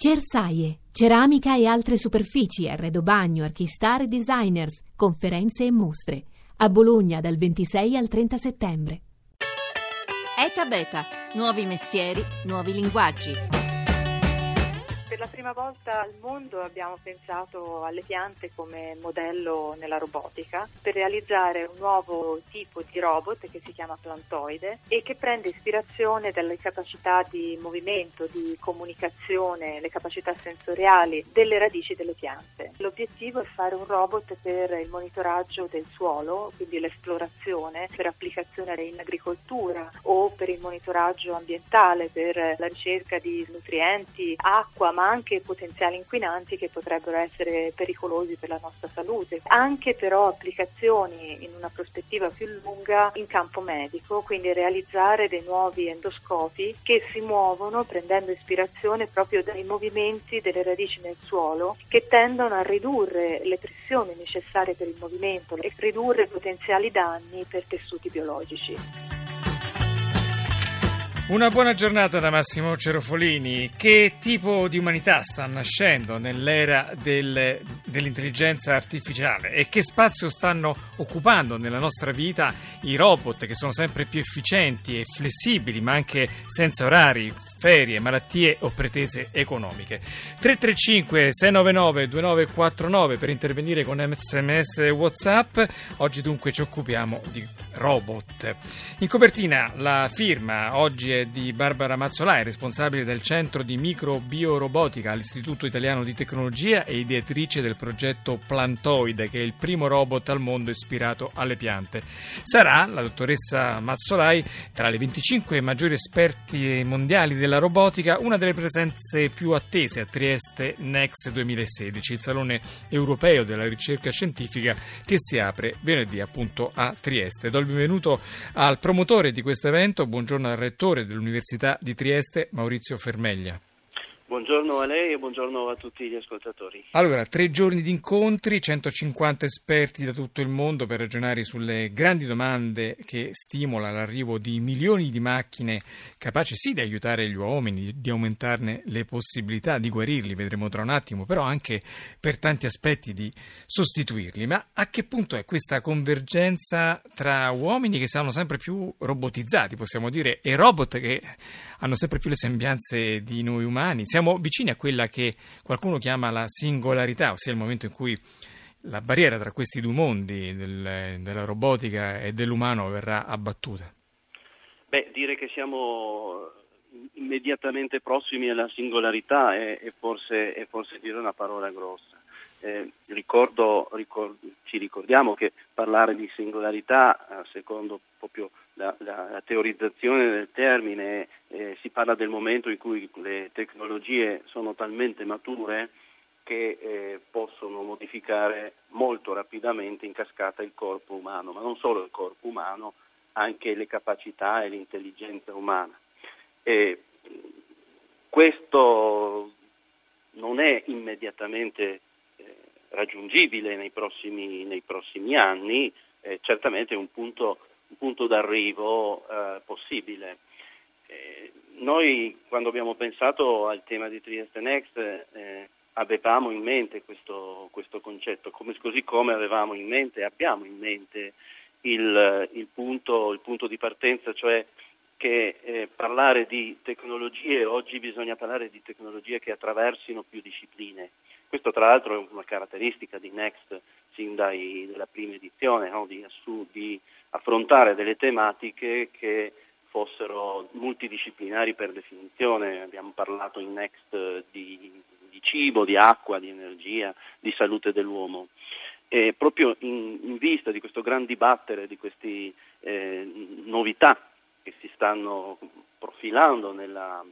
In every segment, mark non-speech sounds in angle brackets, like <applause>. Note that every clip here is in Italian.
Cersaie, ceramica e altre superfici, arredo bagno, archistar e designers, conferenze e mostre. A Bologna dal 26 al 30 settembre. ETA Beta, nuovi mestieri, nuovi linguaggi. Per la prima volta al mondo abbiamo pensato alle piante come modello nella robotica per realizzare un nuovo tipo di robot che si chiama plantoide e che prende ispirazione dalle capacità di movimento, di comunicazione, le capacità sensoriali delle radici delle piante. L'obiettivo è fare un robot per il monitoraggio del suolo, quindi l'esplorazione per applicazione in agricoltura o per il monitoraggio ambientale, per la ricerca di nutrienti, acqua, ma anche potenziali inquinanti che potrebbero essere pericolosi per la nostra salute. Anche però applicazioni in una prospettiva più lunga in campo medico, quindi realizzare dei nuovi endoscopi che si muovono prendendo ispirazione proprio dai movimenti delle radici nel suolo che tendono a ridurre le pressioni necessarie per il movimento e ridurre potenziali danni per tessuti biologici. Una buona giornata da Massimo Cerofolini. Che tipo di umanità sta nascendo nell'era del, dell'intelligenza artificiale e che spazio stanno occupando nella nostra vita i robot che sono sempre più efficienti e flessibili ma anche senza orari, ferie, malattie o pretese economiche. 335 699 2949 per intervenire con sms e whatsapp. Oggi dunque ci occupiamo di robot. In copertina la firma oggi è di Barbara Mazzolai, responsabile del centro di microbiorobotica all'Istituto Italiano di Tecnologia e ideatrice del progetto Plantoide, che è il primo robot al mondo ispirato alle piante. Sarà la dottoressa Mazzolai tra le 25 maggiori esperti mondiali del della robotica, una delle presenze più attese a Trieste Next 2016, il Salone Europeo della Ricerca Scientifica che si apre venerdì appunto a Trieste. Do il benvenuto al promotore di questo evento, buongiorno al rettore dell'Università di Trieste, Maurizio Fermeglia. Buongiorno a lei e buongiorno a tutti gli ascoltatori. Allora, tre giorni di incontri, 150 esperti da tutto il mondo per ragionare sulle grandi domande che stimola l'arrivo di milioni di macchine capaci sì di aiutare gli uomini, di aumentarne le possibilità, di guarirli, vedremo tra un attimo, però anche per tanti aspetti di sostituirli. Ma a che punto è questa convergenza tra uomini che saranno sempre più robotizzati, possiamo dire, e robot che hanno sempre più le sembianze di noi umani? Siamo vicini a quella che qualcuno chiama la singolarità, ossia il momento in cui la barriera tra questi due mondi, del, della robotica e dell'umano, verrà abbattuta? Beh, dire che siamo immediatamente prossimi alla singolarità è, è, forse, è forse, dire una parola grossa. Eh, ricordo, ricordo, ci ricordiamo che parlare di singolarità, eh, secondo proprio la, la, la teorizzazione del termine, eh, si parla del momento in cui le tecnologie sono talmente mature che eh, possono modificare molto rapidamente in cascata il corpo umano, ma non solo il corpo umano, anche le capacità e l'intelligenza umana. E questo non è immediatamente raggiungibile nei prossimi, nei prossimi anni, eh, certamente un punto, un punto d'arrivo eh, possibile. Eh, noi quando abbiamo pensato al tema di Trieste Next eh, avevamo in mente questo, questo concetto, come, così come avevamo in mente, abbiamo in mente il, il, punto, il punto, di partenza, cioè che eh, parlare di tecnologie, oggi bisogna parlare di tecnologie che attraversino più discipline. Questo tra l'altro è una caratteristica di Next sin dalla prima edizione, no? di, di, affrontare delle tematiche che fossero multidisciplinari per definizione. Abbiamo parlato in Next di, di cibo, di acqua, di energia, di salute dell'uomo. E proprio in, in vista di questo gran dibattere, di queste eh, novità che si stanno profilando nella,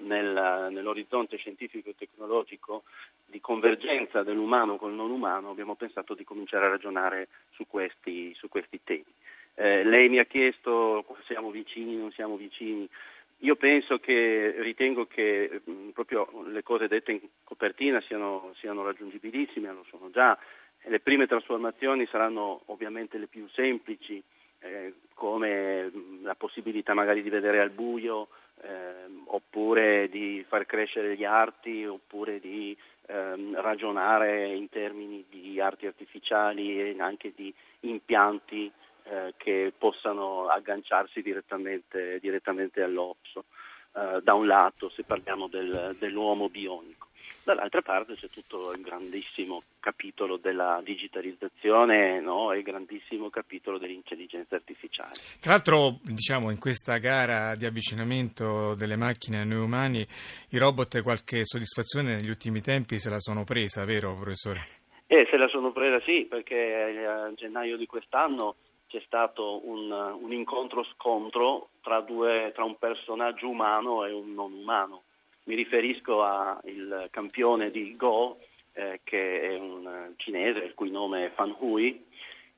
nel, nell'orizzonte scientifico e tecnologico di convergenza dell'umano col non umano, abbiamo pensato di cominciare a ragionare su questi, su questi temi. Eh, lei mi ha chiesto siamo vicini, non siamo vicini. Io penso che, ritengo che mh, proprio le cose dette in copertina siano, siano raggiungibilissime, lo sono già. Le prime trasformazioni saranno ovviamente le più semplici, eh, come la possibilità magari di vedere al buio ehm, oppure di far crescere gli arti, oppure di ehm, ragionare in termini di arti artificiali e anche di impianti eh, che possano agganciarsi direttamente, direttamente all'osso, eh, da un lato se parliamo del, dell'uomo bionico. Dall'altra parte c'è tutto il grandissimo capitolo della digitalizzazione no? e il grandissimo capitolo dell'intelligenza artificiale. Tra l'altro, diciamo, in questa gara di avvicinamento delle macchine a noi umani, i robot qualche soddisfazione negli ultimi tempi se la sono presa, vero professore? Eh, se la sono presa sì, perché a gennaio di quest'anno c'è stato un, un incontro-scontro tra, due, tra un personaggio umano e un non umano mi riferisco al campione di Go, eh, che è un cinese, il cui nome è Fan Hui,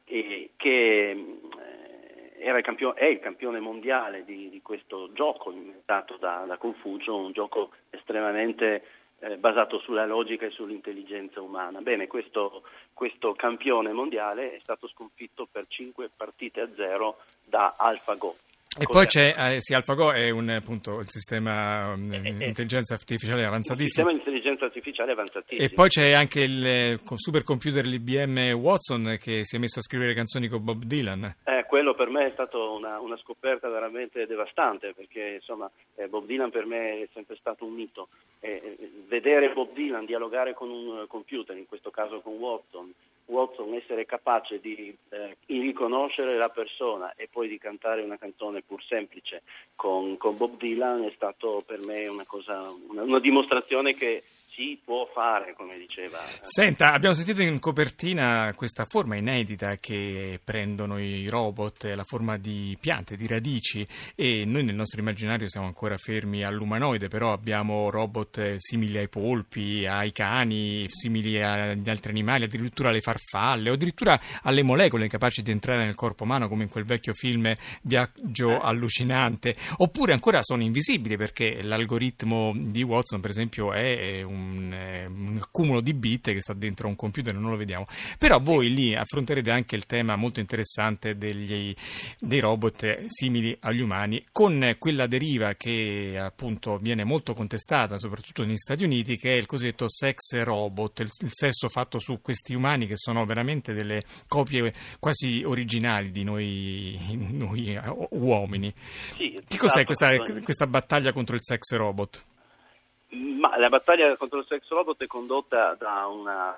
e che eh, il campione, è il campione mondiale di, di questo gioco inventato da, da, Confucio, un gioco estremamente eh, basato sulla logica e sull'intelligenza umana. Bene, questo, questo campione mondiale è stato sconfitto per 5 partite a 0 da AlphaGo. E poi c'è, eh, sì, AlphaGo è un, appunto, il sistema di um, eh, intelligenza artificiale avanzatissimo. Il sistema di intelligenza artificiale avanzatissimo. E poi c'è anche il eh, supercomputer l'IBM Watson che si è messo a scrivere canzoni con Bob Dylan. Eh, quello per me è stata una, una, scoperta veramente devastante perché insomma eh, Bob Dylan per me è sempre stato un mito. Eh, vedere Bob Dylan dialogare con un computer, in questo caso con Watson, Watson essere capace di eh, riconoscere la persona e poi di cantare una canzone pur semplice con, con Bob Dylan è stato per me una, cosa, una, una dimostrazione che si può fare, come diceva. Senta, abbiamo sentito in copertina questa forma inedita che prendono i robot, la forma di piante, di radici e noi nel nostro immaginario siamo ancora fermi all'umanoide, però abbiamo robot simili ai polpi, ai cani, simili agli altri animali, addirittura alle farfalle o addirittura alle molecole capaci di entrare nel corpo umano come in quel vecchio film Viaggio eh. allucinante, oppure ancora sono invisibili perché l'algoritmo di Watson per esempio è un un, eh, un cumulo di bit che sta dentro un computer e non lo vediamo. Però voi lì affronterete anche il tema molto interessante degli, dei robot simili agli umani, con quella deriva che appunto viene molto contestata, soprattutto negli Stati Uniti, che è il cosiddetto sex robot, il, il sesso fatto su questi umani che sono veramente delle copie quasi originali di noi, noi uomini. Sì, che cos'è esatto, questa, questa battaglia contro il sex robot? Ma la battaglia contro il sex robot è condotta da una,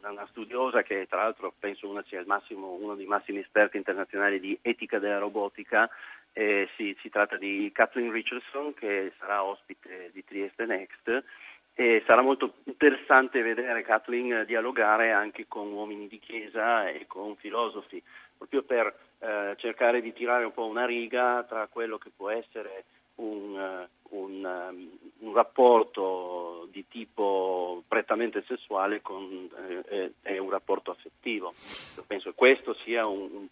da una studiosa che tra l'altro penso una sia massimo, uno dei massimi esperti internazionali di etica della robotica. Eh, si, si, tratta di Kathleen Richardson che sarà ospite di Trieste Next e sarà molto interessante vedere Kathleen dialogare anche con uomini di chiesa e con filosofi, proprio per eh, cercare di tirare un po' una riga tra quello che può essere un, un, um, un rapporto di tipo prettamente sessuale con, eh, è un rapporto affettivo. Io penso che questo sia un,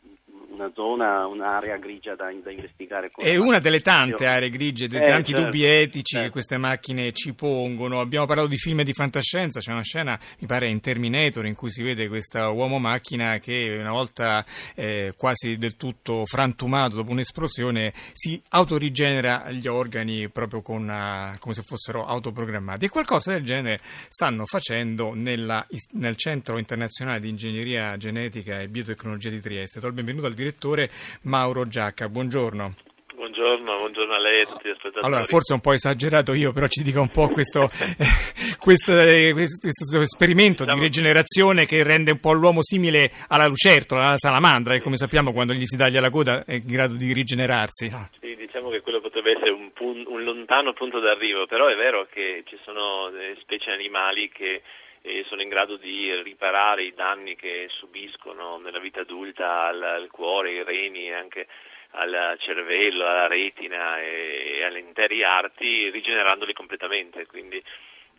una zona, un'area grigia da, da investigare. È una delle tante aree grigie, dei eh, tanti certo, dubbi etici certo. che queste macchine ci pongono. Abbiamo parlato di film di fantascienza, c'è una scena, mi pare, in Terminator in cui si vede questa uomo-macchina che una volta eh, quasi del tutto frantumato dopo un'esplosione si autorigenera gli organi proprio con una, come se fossero autoprogrammati. E qualcosa del genere stanno facendo nella, nel Centro Internazionale di Ingegneria Genetica e Biotecnologia di Trieste. Do il benvenuto al direttore Mauro Giacca. Buongiorno. Buongiorno, buongiorno, a lei e a tutti gli spettatori. Allora, forse un po' esagerato io, però ci dica un po' questo, <laughs> questo, questo, questo esperimento diciamo... di rigenerazione che rende un po' l'uomo simile alla lucertola, alla salamandra, e come sappiamo quando gli si taglia la coda è in grado di rigenerarsi. Sì, diciamo che quello potrebbe essere un, un lontano punto d'arrivo, però è vero che ci sono specie animali che e sono in grado di riparare i danni che subiscono nella vita adulta al, al cuore, ai reni e anche al cervello, alla retina e, alle interi arti, rigenerandoli completamente. Quindi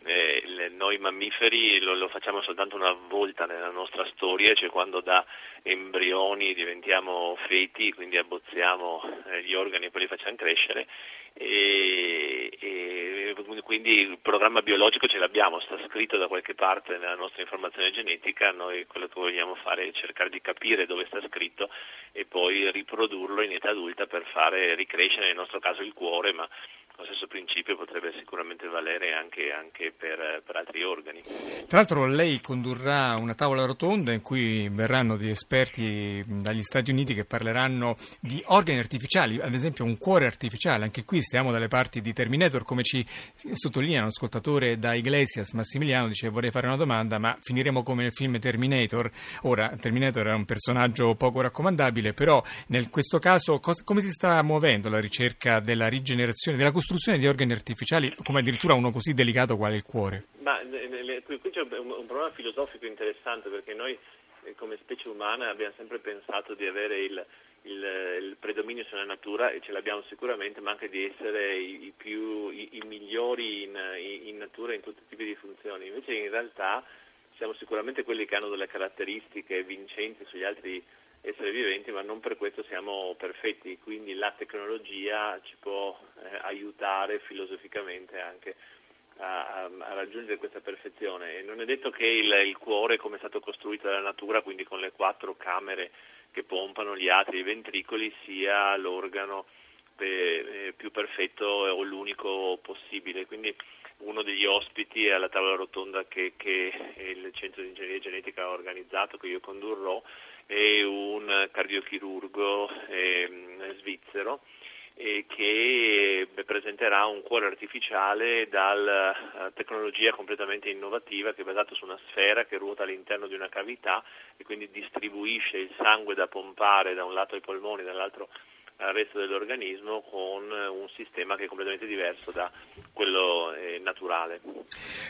eh, noi mammiferi lo, lo, facciamo soltanto una volta nella nostra storia, cioè quando da embrioni diventiamo feti, quindi abbozziamo eh, gli organi e poi li facciamo crescere. E, e quindi il programma biologico ce l'abbiamo, sta scritto da qualche parte nella nostra informazione genetica, noi quello che vogliamo fare è cercare di capire dove sta scritto e poi riprodurlo in età adulta per fare ricrescere nel nostro caso il cuore, ma lo stesso principio potrebbe sicuramente valere anche, anche per, per, altri organi. Tra l'altro lei condurrà una tavola rotonda in cui verranno degli esperti dagli Stati Uniti che parleranno di organi artificiali, ad esempio un cuore artificiale. Anche qui stiamo dalle parti di Terminator, come ci sottolinea un ascoltatore da Iglesias, Massimiliano, dice vorrei fare una domanda, ma finiremo come nel film Terminator. Ora, Terminator è un personaggio poco raccomandabile, però in questo caso cosa, come si sta muovendo la ricerca della rigenerazione, della costruzione di organi artificiali, come addirittura uno così delicato quale il cuore? Ma qui c'è un, un problema filosofico interessante perché noi eh, come specie umana abbiamo sempre pensato di avere il, il, il, predominio sulla natura e ce l'abbiamo sicuramente, ma anche di essere i, i, più, i, i migliori in, in, natura in tutti i tipi di funzioni. Invece in realtà siamo sicuramente quelli che hanno delle caratteristiche vincenti sugli altri esseri viventi, ma non per questo siamo perfetti, quindi la tecnologia ci può eh, aiutare filosoficamente anche a, a, raggiungere questa perfezizione. E non è detto che il, il, cuore, come è stato costruito dalla natura, quindi con le quattro camere che pompano gli atri e i ventricoli, sia l'organo eh, più perfetto o l'unico possibile. Quindi uno degli ospiti alla tavola rotonda che, che il Centro di Ingegneria Genetica ha organizzato, che io condurrò, è un cardiochirurgo eh, svizzero eh, che presenterà un cuore artificiale dalla uh, tecnologia completamente innovativa che è basata su una sfera che ruota all'interno di una cavità e quindi distribuisce il sangue da pompare da un lato ai polmoni, dall'altro al resto dell'organismo con un sistema che è completamente diverso da quello eh, naturale.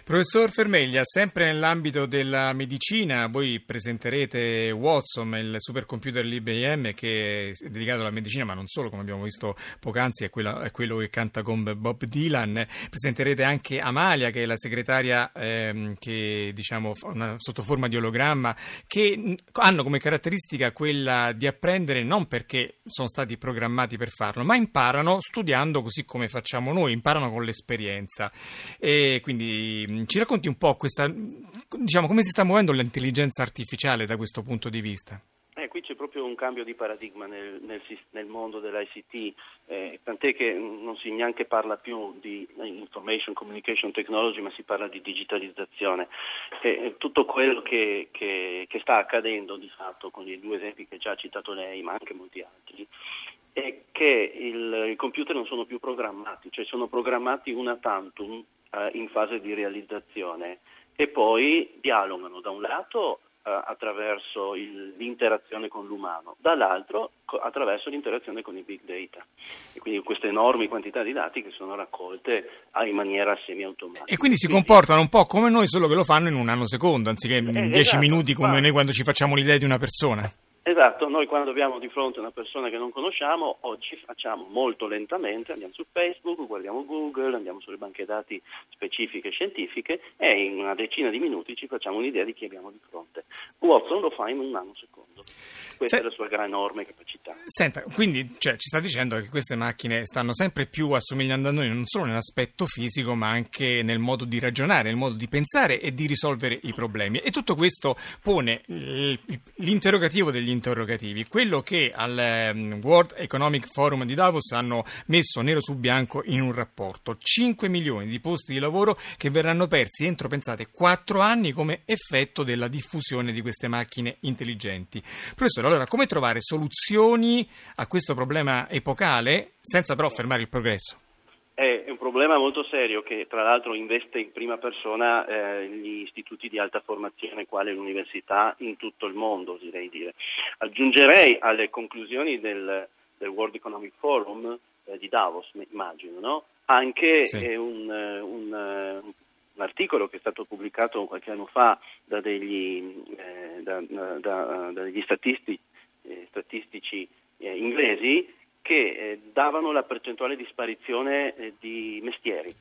Professor Fermeglia, sempre nell'ambito della medicina, voi presenterete Watson, il supercomputer l'IBM che è dedicato alla medicina, ma non solo, come abbiamo visto poc'anzi, è, quella, è quello che canta con Bob Dylan. Presenterete anche Amalia, che è la segretaria ehm, che diciamo una, sotto forma di ologramma, che hanno come caratteristica quella di apprendere non perché sono stati programmati programmati per farlo, ma imparano studiando così come facciamo noi, imparano con l'esperienza. E quindi ci racconti un po' questa, diciamo, come si sta muovendo l'intelligenza artificiale da questo punto di vista? Eh, qui c'è proprio un cambio di paradigma nel, nel, nel mondo dell'ICT, eh, tant'è che non si neanche parla più di information communication technology, ma si parla di digitalizzazione. Eh, tutto quello che, che, che, sta accadendo di fatto con i due esempi che già ha citato lei, ma anche molti altri, è che il, i computer non sono più programmati, cioè sono programmati una tantum eh, in fase di realizzazione e poi dialogano da un lato eh, attraverso il, l'interazione con l'umano, dall'altro co- attraverso l'interazione con i big data e quindi queste enormi quantità di dati che sono raccolte ah, in maniera semi-automatica. E quindi si comportano un po' come noi, solo che lo fanno in un nanosecondo, anziché in eh, dieci esatto, minuti come ma... noi quando ci facciamo l'idea di una persona. Esatto, noi quando abbiamo di fronte una persona che non conosciamo, oggi facciamo molto lentamente, andiamo su Facebook, guardiamo Google, andiamo sulle banche dati specifiche scientifiche e in una decina di minuti ci facciamo un'idea di chi abbiamo di fronte. Watson lo fa in un nanosecondo. Questa Se... è la sua gran enorme capacità. Senta, quindi cioè, ci sta dicendo che queste macchine stanno sempre più assomigliando a noi non solo nell'aspetto fisico ma anche nel modo di ragionare, nel modo di pensare e di risolvere i problemi. E tutto questo pone l'interrogativo degli interrogativi. Quello che al ehm, World Economic Forum di Davos hanno messo nero su bianco in un rapporto. 5 milioni di posti di lavoro che verranno persi entro, pensate, 4 anni come effetto della diffusione di queste macchine intelligenti. Professore, allora come trovare soluzioni a questo problema epocale senza però fermare il progresso? È un problema molto serio che tra l'altro investe in prima persona eh, gli istituti di alta formazione quale l'università in tutto il mondo, direi dire. Aggiungerei alle conclusioni del, del World Economic Forum eh, di Davos, immagino, no? anche sì. eh, un, eh, un, eh, un, articolo che è stato pubblicato qualche anno fa da degli, eh, da, da, da, dagli statistici, statistici inglesi che eh, davano la percentuale di sparizione eh, di mestieri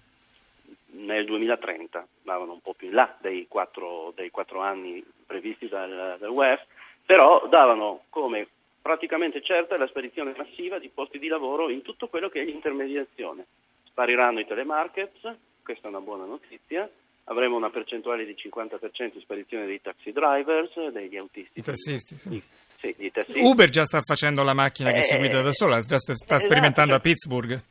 nel 2030, davano un po' più in là dei quattro, dei quattro anni previsti dal, dal WEF, però davano come praticamente certa la sparizione massiva di posti di lavoro in tutto quello che è l'intermediazione. Spariranno i telemarkets, questa è una buona notizia. Avremo una percentuale di 50% di sparizione dei taxi drivers, degli autisti. I tassisti, sì. Di- sì, di tassisti. Uber già sta facendo la macchina che si Eh, guida da sola, già sta, sta esatto, sperimentando a cioè- Pittsburgh.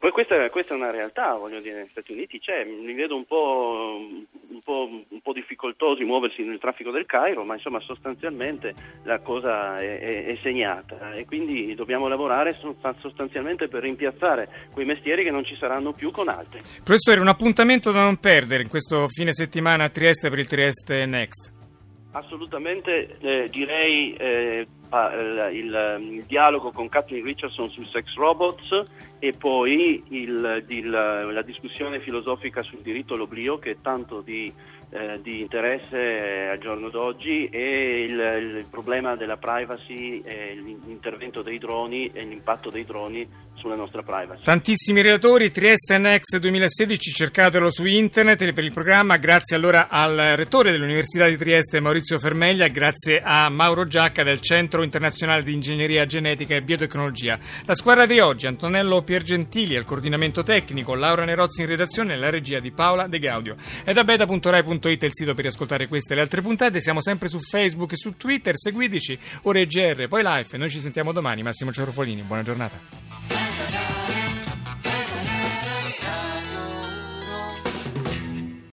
Poi questa, questa è una realtà, voglio dire, negli Stati Uniti c'è, li vedo un po', un, po', un po' difficoltosi muoversi nel traffico del Cairo, ma insomma sostanzialmente la cosa è, è- è segnata e quindi dobbiamo lavorare so- sostanzialmente per rimpiazzare quei mestieri che non ci saranno più con altri. Professore, un appuntamento da non perdere in questo fine settimana a Trieste per il Trieste Next. Assolutamente eh, direi eh, il, il- dialogo con Kathleen Richardson sui sex robots e poi il- il- la discussione filosofica sul diritto all'oblio che è tanto di, eh, di interesse al giorno d'oggi e il, il problema della privacy, l'intervento dei droni e l'impatto dei droni sulla nostra privacy. Tantissimi relatori, Trieste Next 2016, cercatelo su internet per il programma. Grazie allora al rettore dell'Università di Trieste Maurizio Fermeglia, grazie a Mauro Giacca del Centro Internazionale di Ingegneria Genetica e Biotecnologia. La squadra di oggi, Antonello Piergentili al coordinamento tecnico, Laura Nerozzi in redazione e la regia di Paola De Gaudio. È da beta.rai.it il sito per riascoltare queste e le altre puntate. Siamo sempre su Facebook e su Twitter, seguiteci, ore GR, poi live. Noi ci sentiamo domani. Massimo Cerofolini, buona giornata.